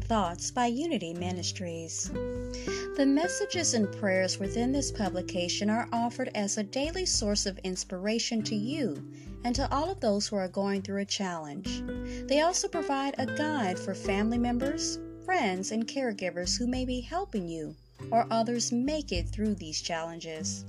Thoughts by Unity Ministries. The messages and prayers within this publication are offered as a daily source of inspiration to you and to all of those who are going through a challenge. They also provide a guide for family members, friends, and caregivers who may be helping you or others make it through these challenges.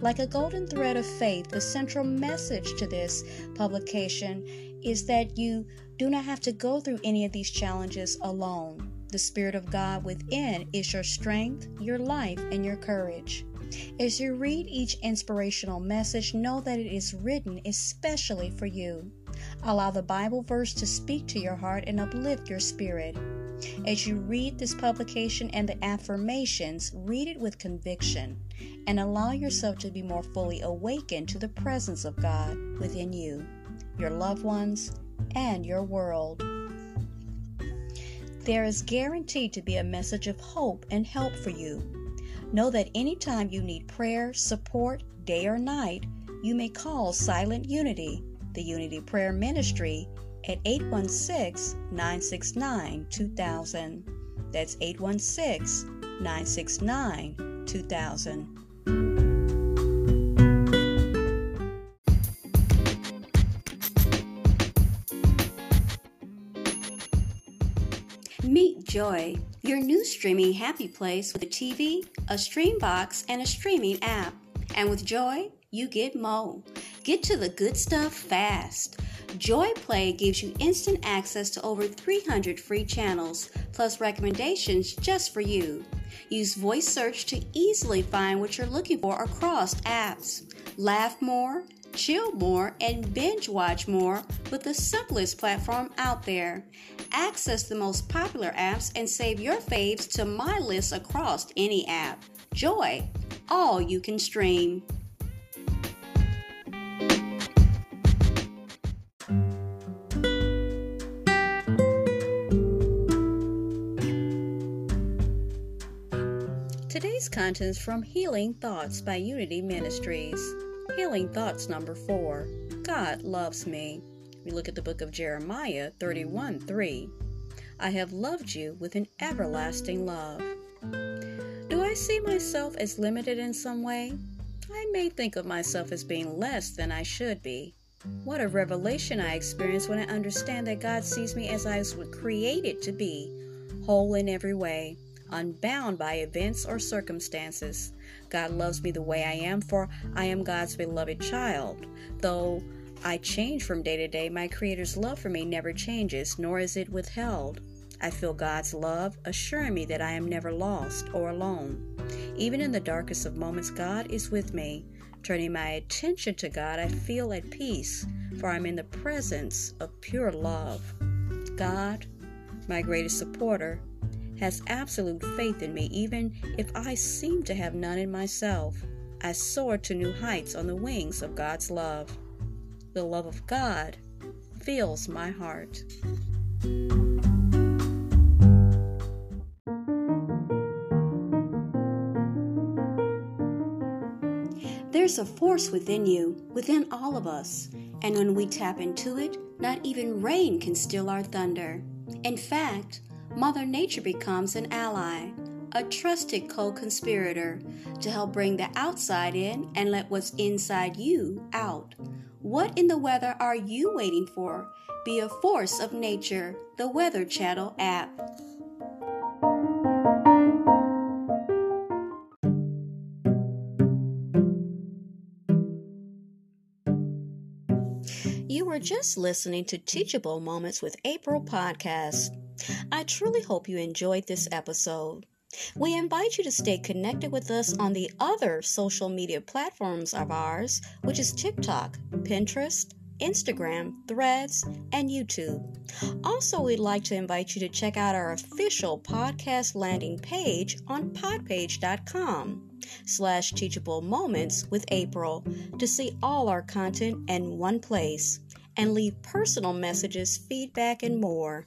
Like a golden thread of faith, the central message to this publication is that you do not have to go through any of these challenges alone. The Spirit of God within is your strength, your life, and your courage. As you read each inspirational message, know that it is written especially for you. Allow the Bible verse to speak to your heart and uplift your spirit. As you read this publication and the affirmations, read it with conviction and allow yourself to be more fully awakened to the presence of God within you, your loved ones, and your world. There is guaranteed to be a message of hope and help for you. Know that anytime you need prayer, support, day or night, you may call Silent Unity, the Unity Prayer Ministry, at 816 969 2000. That's 816 969 2000. Joy, your new streaming happy place with a TV, a stream box, and a streaming app. And with Joy, you get mo. Get to the good stuff fast. Joy Play gives you instant access to over 300 free channels, plus recommendations just for you. Use voice search to easily find what you're looking for across apps. Laugh more, chill more, and binge watch more with the simplest platform out there. Access the most popular apps and save your faves to my list across any app. Joy, all you can stream. Today's content is from Healing Thoughts by Unity Ministries. Healing Thoughts number 4 God loves me. We look at the book of Jeremiah 31 3. I have loved you with an everlasting love. Do I see myself as limited in some way? I may think of myself as being less than I should be. What a revelation I experience when I understand that God sees me as I was created to be, whole in every way, unbound by events or circumstances. God loves me the way I am, for I am God's beloved child. Though I change from day to day, my Creator's love for me never changes, nor is it withheld. I feel God's love, assuring me that I am never lost or alone. Even in the darkest of moments, God is with me. Turning my attention to God, I feel at peace, for I'm in the presence of pure love. God, my greatest supporter, has absolute faith in me, even if I seem to have none in myself. I soar to new heights on the wings of God's love. The love of God fills my heart. There's a force within you, within all of us, and when we tap into it, not even rain can still our thunder. In fact, Mother Nature becomes an ally. a trusted co conspirator to help bring the outside in and let what's inside you out. What in the weather are you waiting for? Be a force of nature, the Weather Channel app. You were just listening to Teachable Moments with April podcast. I truly hope you enjoyed this episode. We invite you to stay connected with us on the other social media platforms of ours, which is TikTok, Pinterest, Instagram, Threads, and YouTube. Also, we'd like to invite you to check out our official podcast landing page on podpage.com slash teachable moments with April to see all our content in one place and leave personal messages, feedback, and more.